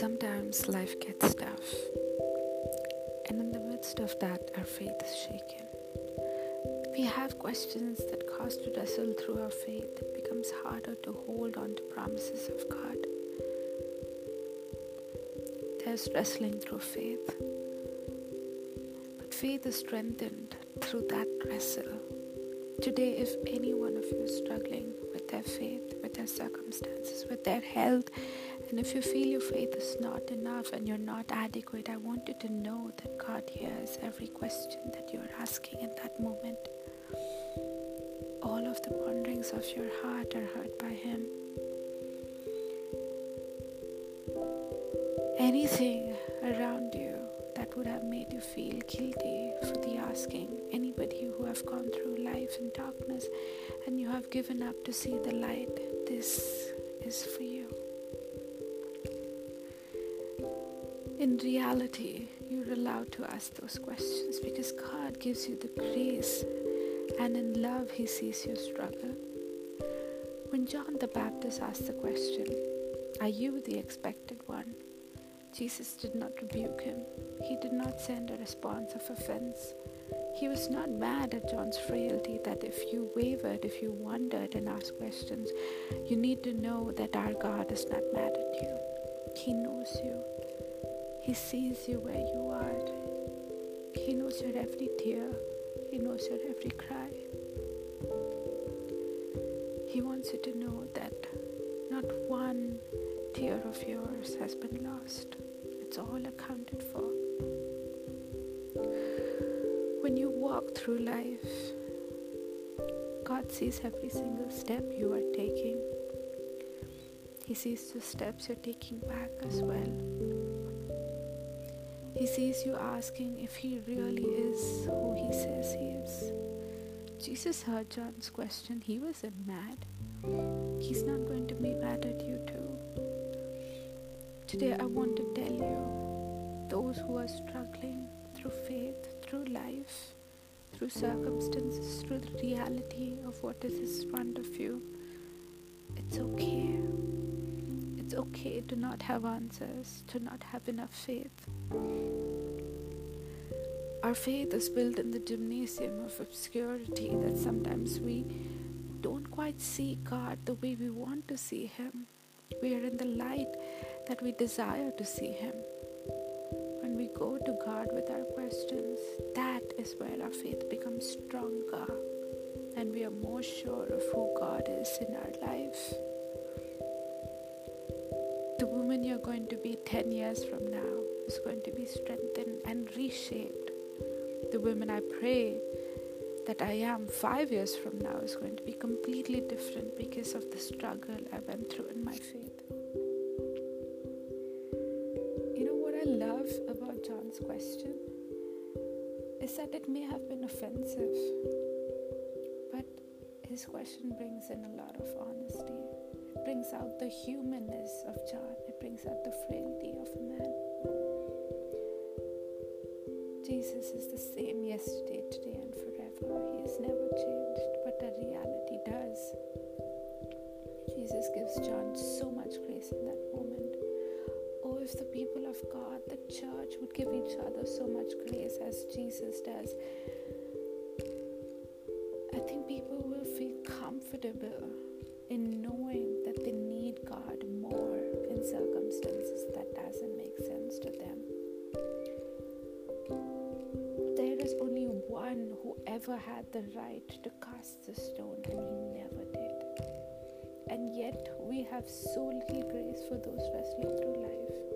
Sometimes life gets tough, and in the midst of that, our faith is shaken. We have questions that cause to wrestle through our faith. It becomes harder to hold on to promises of God. There's wrestling through faith, but faith is strengthened through that wrestle. Today, if any one of you is struggling with their faith, with their circumstances, with their health, and if you feel your faith is not enough and you're not adequate, I want you to know that God hears every question that you're asking in that moment. All of the ponderings of your heart are heard by Him. Anything around you that would have made you feel guilty for the asking, anybody who have gone through life in darkness and you have given up to see the light, this is for you. in reality, you're allowed to ask those questions because God gives you the grace and in love, He sees your struggle. When John the Baptist asked the question, Are you the expected one? Jesus did not rebuke him. He did not send a response of offense. He was not mad at John's frailty that if you wavered, if you wondered and asked questions, you need to know that our God is not mad at you. He knows you. He sees you where you are. He knows your every tear. He knows your every cry. He wants you to know that not one tear of yours has been lost. It's all accounted for. When you walk through life, God sees every single step you are taking. He sees the steps you're taking back as well. He sees you asking if he really is who he says he is. Jesus heard John's question. He wasn't mad. He's not going to be mad at you, too. Today, I want to tell you those who are struggling through faith, through life, through circumstances, through the reality of what is in front of you, it's okay. It's okay to not have answers, to not have enough faith. Our faith is built in the gymnasium of obscurity that sometimes we don't quite see God the way we want to see Him. We are in the light that we desire to see Him. That is where our faith becomes stronger and we are more sure of who God is in our life. The woman you're going to be 10 years from now is going to be strengthened and reshaped. The woman I pray that I am five years from now is going to be completely different because of the struggle I went through in my faith. That it may have been offensive, but his question brings in a lot of honesty. It brings out the humanness of John, it brings out the frailty of a man. Jesus is the same yesterday, today, and forever. He has never changed, but the reality does. Jesus gives John so much grace in that moment. If the people of God, the church, would give each other so much grace as Jesus does, I think people will feel comfortable in knowing that they need God more in circumstances that doesn't make sense to them. There is only one who ever had the right to cast the stone and he never did. And yet we have so little grace for those wrestling through life.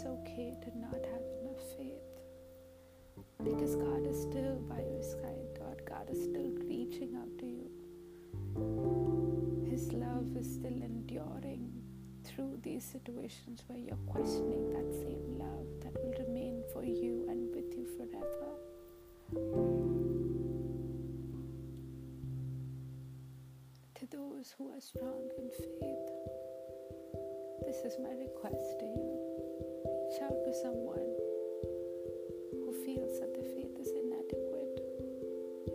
it's okay to not have enough faith because God is still by your side, God. God is still reaching out to you. His love is still enduring through these situations where you're questioning that same love that will remain for you and with you forever. To those who are strong in faith, this is my request to you. Reach out to someone who feels that their faith is inadequate.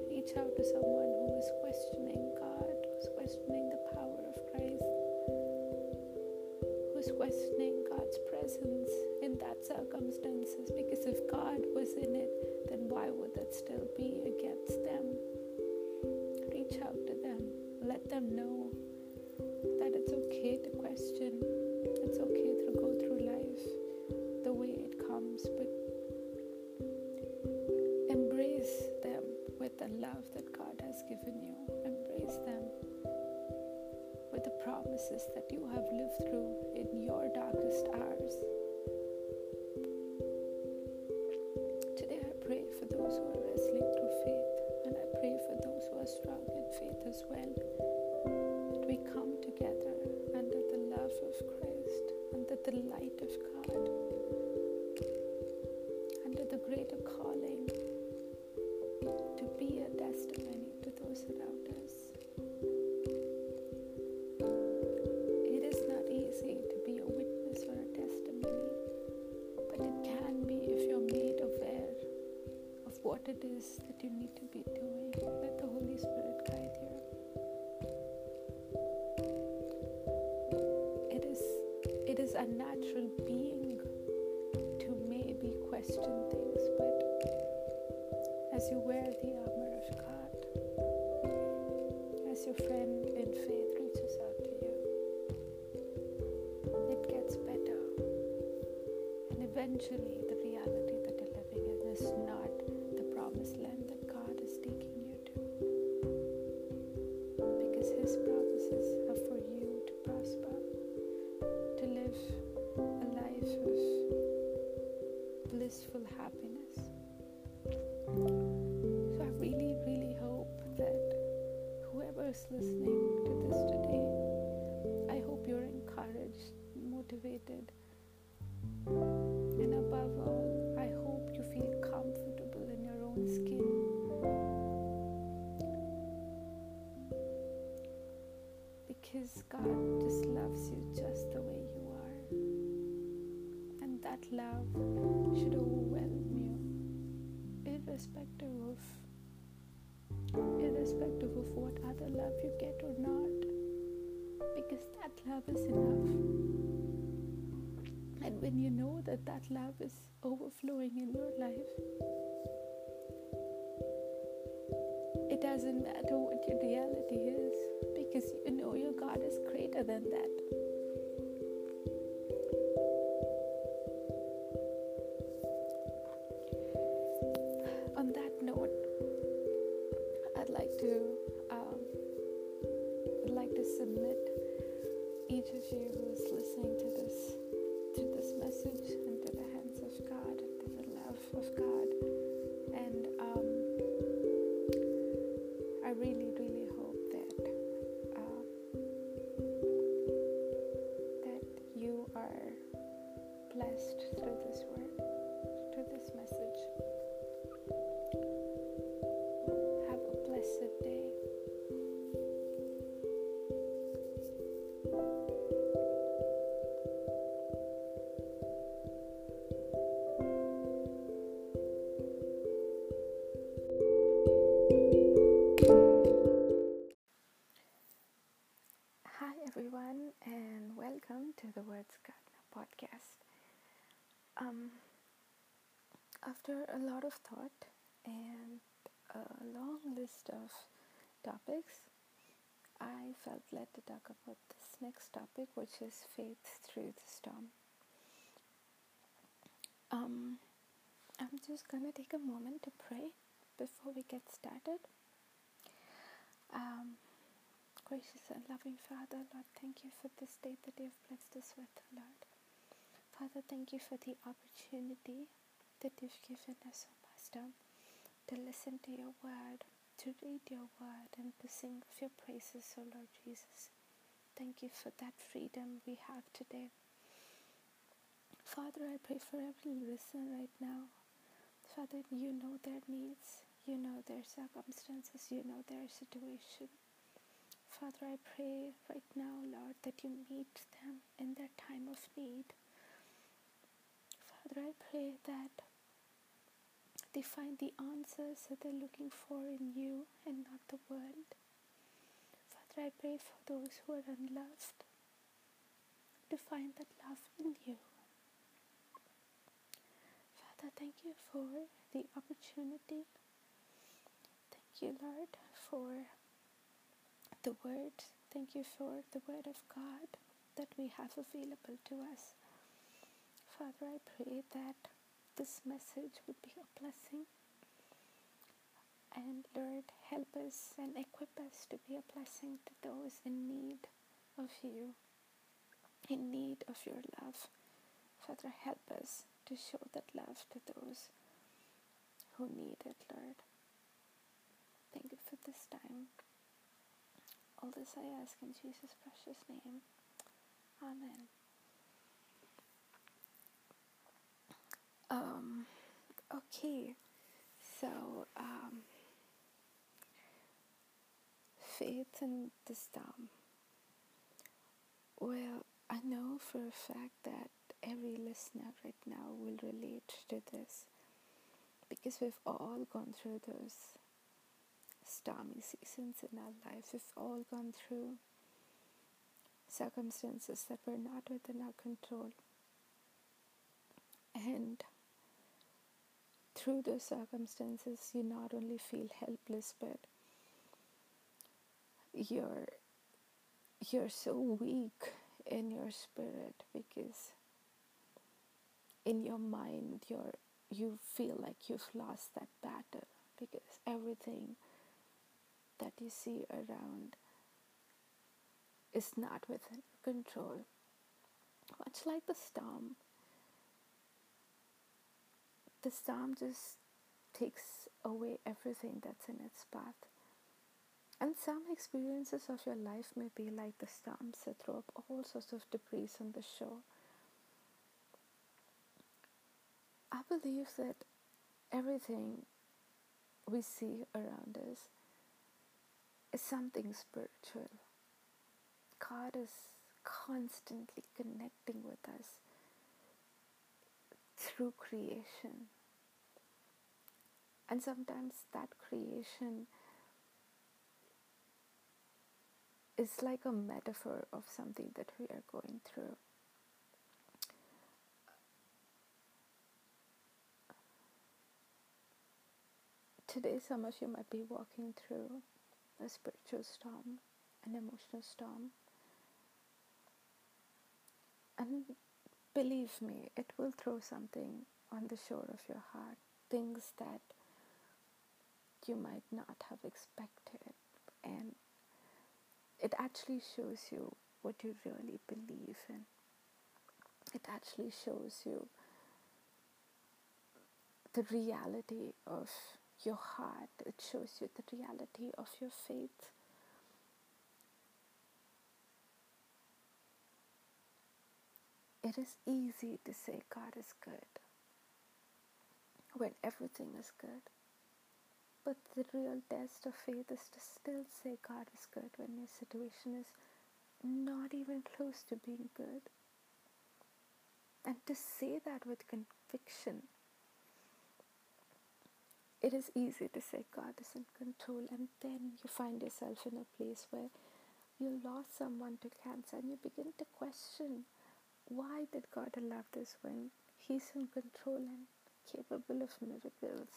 Reach out to someone who is questioning God, who's questioning the power of Christ, who's questioning God's presence in that circumstances. Because if God was in it, then why would that still be against them? Reach out to them. Let them know that it's okay to question. Love that God has given you. Embrace them with the promises that you have lived through in your darkest hours. A natural being to maybe question things, but as you wear the armor of God, as your friend in faith reaches out to you, it gets better. And eventually, Because God just loves you just the way you are. And that love should overwhelm you, irrespective of irrespective of what other love you get or not. Because that love is enough. And when you know that that love is overflowing in your life, it doesn't matter what your reality is because you know your God is greater than that. Felt led to talk about this next topic, which is faith through the storm. Um, I'm just gonna take a moment to pray before we get started. Um, Gracious and loving Father, Lord, thank you for this day that you have blessed us with, Lord. Father, thank you for the opportunity that you've given us, O Master, to listen to your word, to read your word, and to sing of your praises, O Lord Jesus. Thank you for that freedom we have today. Father, I pray for every listener right now. Father, you know their needs, you know their circumstances, you know their situation. Father, I pray right now, Lord, that you meet them in their time of need. Father, I pray that they find the answers that they're looking for in you and not the world. Father, I pray for those who are unloved to find that love in you. Father, thank you for the opportunity. Thank you, Lord, for the word. Thank you for the word of God that we have available to us. Father, I pray that this message would be a blessing. And Lord, help us and equip us to be a blessing to those in need of you, in need of your love. Father, help us to show that love to those who need it, Lord. Thank you for this time. All this I ask in Jesus' precious name. Amen. Um, okay, so um, faith in the storm. Well, I know for a fact that every listener right now will relate to this because we've all gone through those stormy seasons in our life. We've all gone through circumstances that were not within our control. And through those circumstances, you not only feel helpless, but you're you're so weak in your spirit because in your mind you're you feel like you've lost that battle because everything that you see around is not within control. Much like the storm, the storm just takes away everything that's in its path. And some experiences of your life may be like the storms that throw up all sorts of debris on the shore. I believe that everything we see around us is something spiritual. God is constantly connecting with us through creation. And sometimes that creation is like a metaphor of something that we are going through. Today, some of you might be walking through a spiritual storm, an emotional storm. And believe me, it will throw something on the shore of your heart, things that you might not have expected. And it actually shows you what you really believe in. It actually shows you the reality of your heart, it shows you the reality of your faith. It is easy to say God is good when everything is good. But the real test of faith is to still say God is good when your situation is not even close to being good. And to say that with conviction it is easy to say God is in control, and then you find yourself in a place where you lost someone to cancer and you begin to question why did God allow this when He's in control and capable of miracles?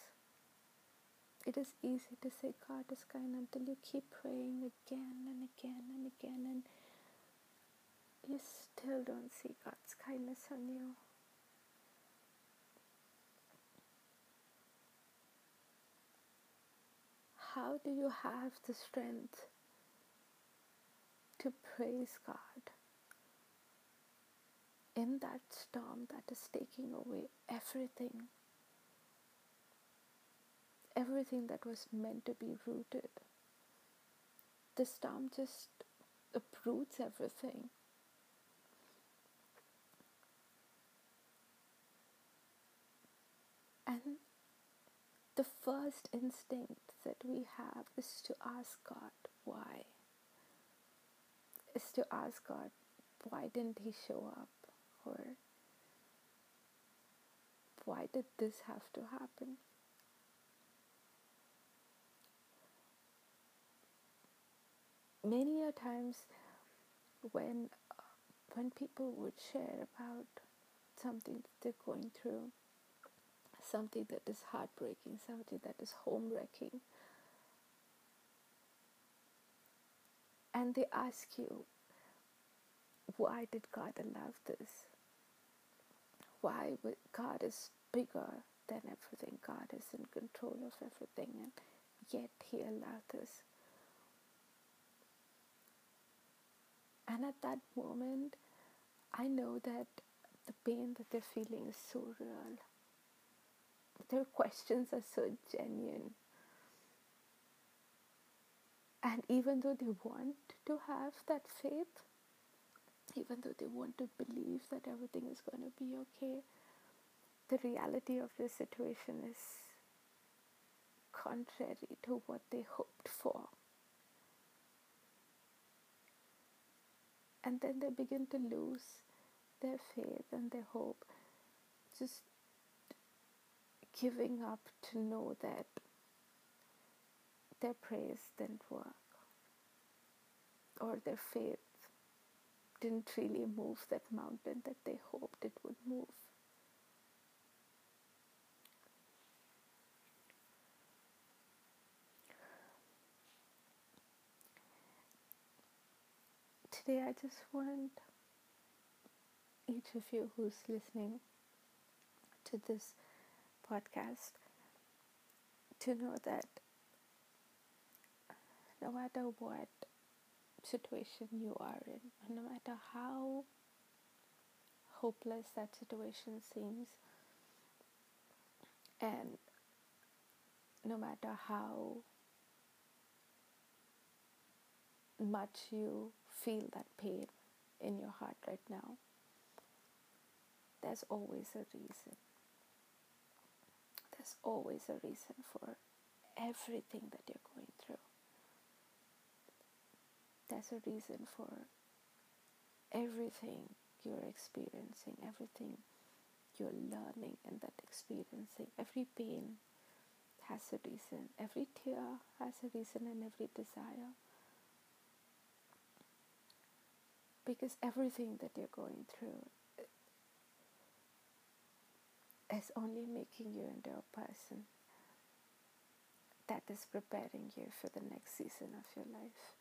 It is easy to say God is kind until you keep praying again and again and again, and you still don't see God's kindness on you. how do you have the strength to praise God in that storm that is taking away everything? Everything that was meant to be rooted. The storm just uproots everything. And the first instinct that we have is to ask God why. Is to ask God, why didn't He show up? Or why did this have to happen? Many a times when uh, when people would share about something that they're going through, something that is heartbreaking, something that is home wrecking. And they ask you, why did God allow this? Why would God is bigger than everything? God is in control of everything, and yet He allowed this. And at that moment, I know that the pain that they're feeling is so real their questions are so genuine. And even though they want to have that faith, even though they want to believe that everything is going to be okay, the reality of the situation is contrary to what they hoped for. And then they begin to lose their faith and their hope just giving up to know that their prayers didn't work or their faith didn't really move that mountain that they hoped it would move. Today, I just want each of you who's listening to this podcast to know that no matter what situation you are in, no matter how hopeless that situation seems, and no matter how much you feel that pain in your heart right now, there's always a reason there's always a reason for everything that you're going through. There's a reason for everything you're experiencing, everything you're learning and that experiencing. Every pain has a reason, every tear has a reason, and every desire. Because everything that you're going through uh, is only making you into a person that is preparing you for the next season of your life.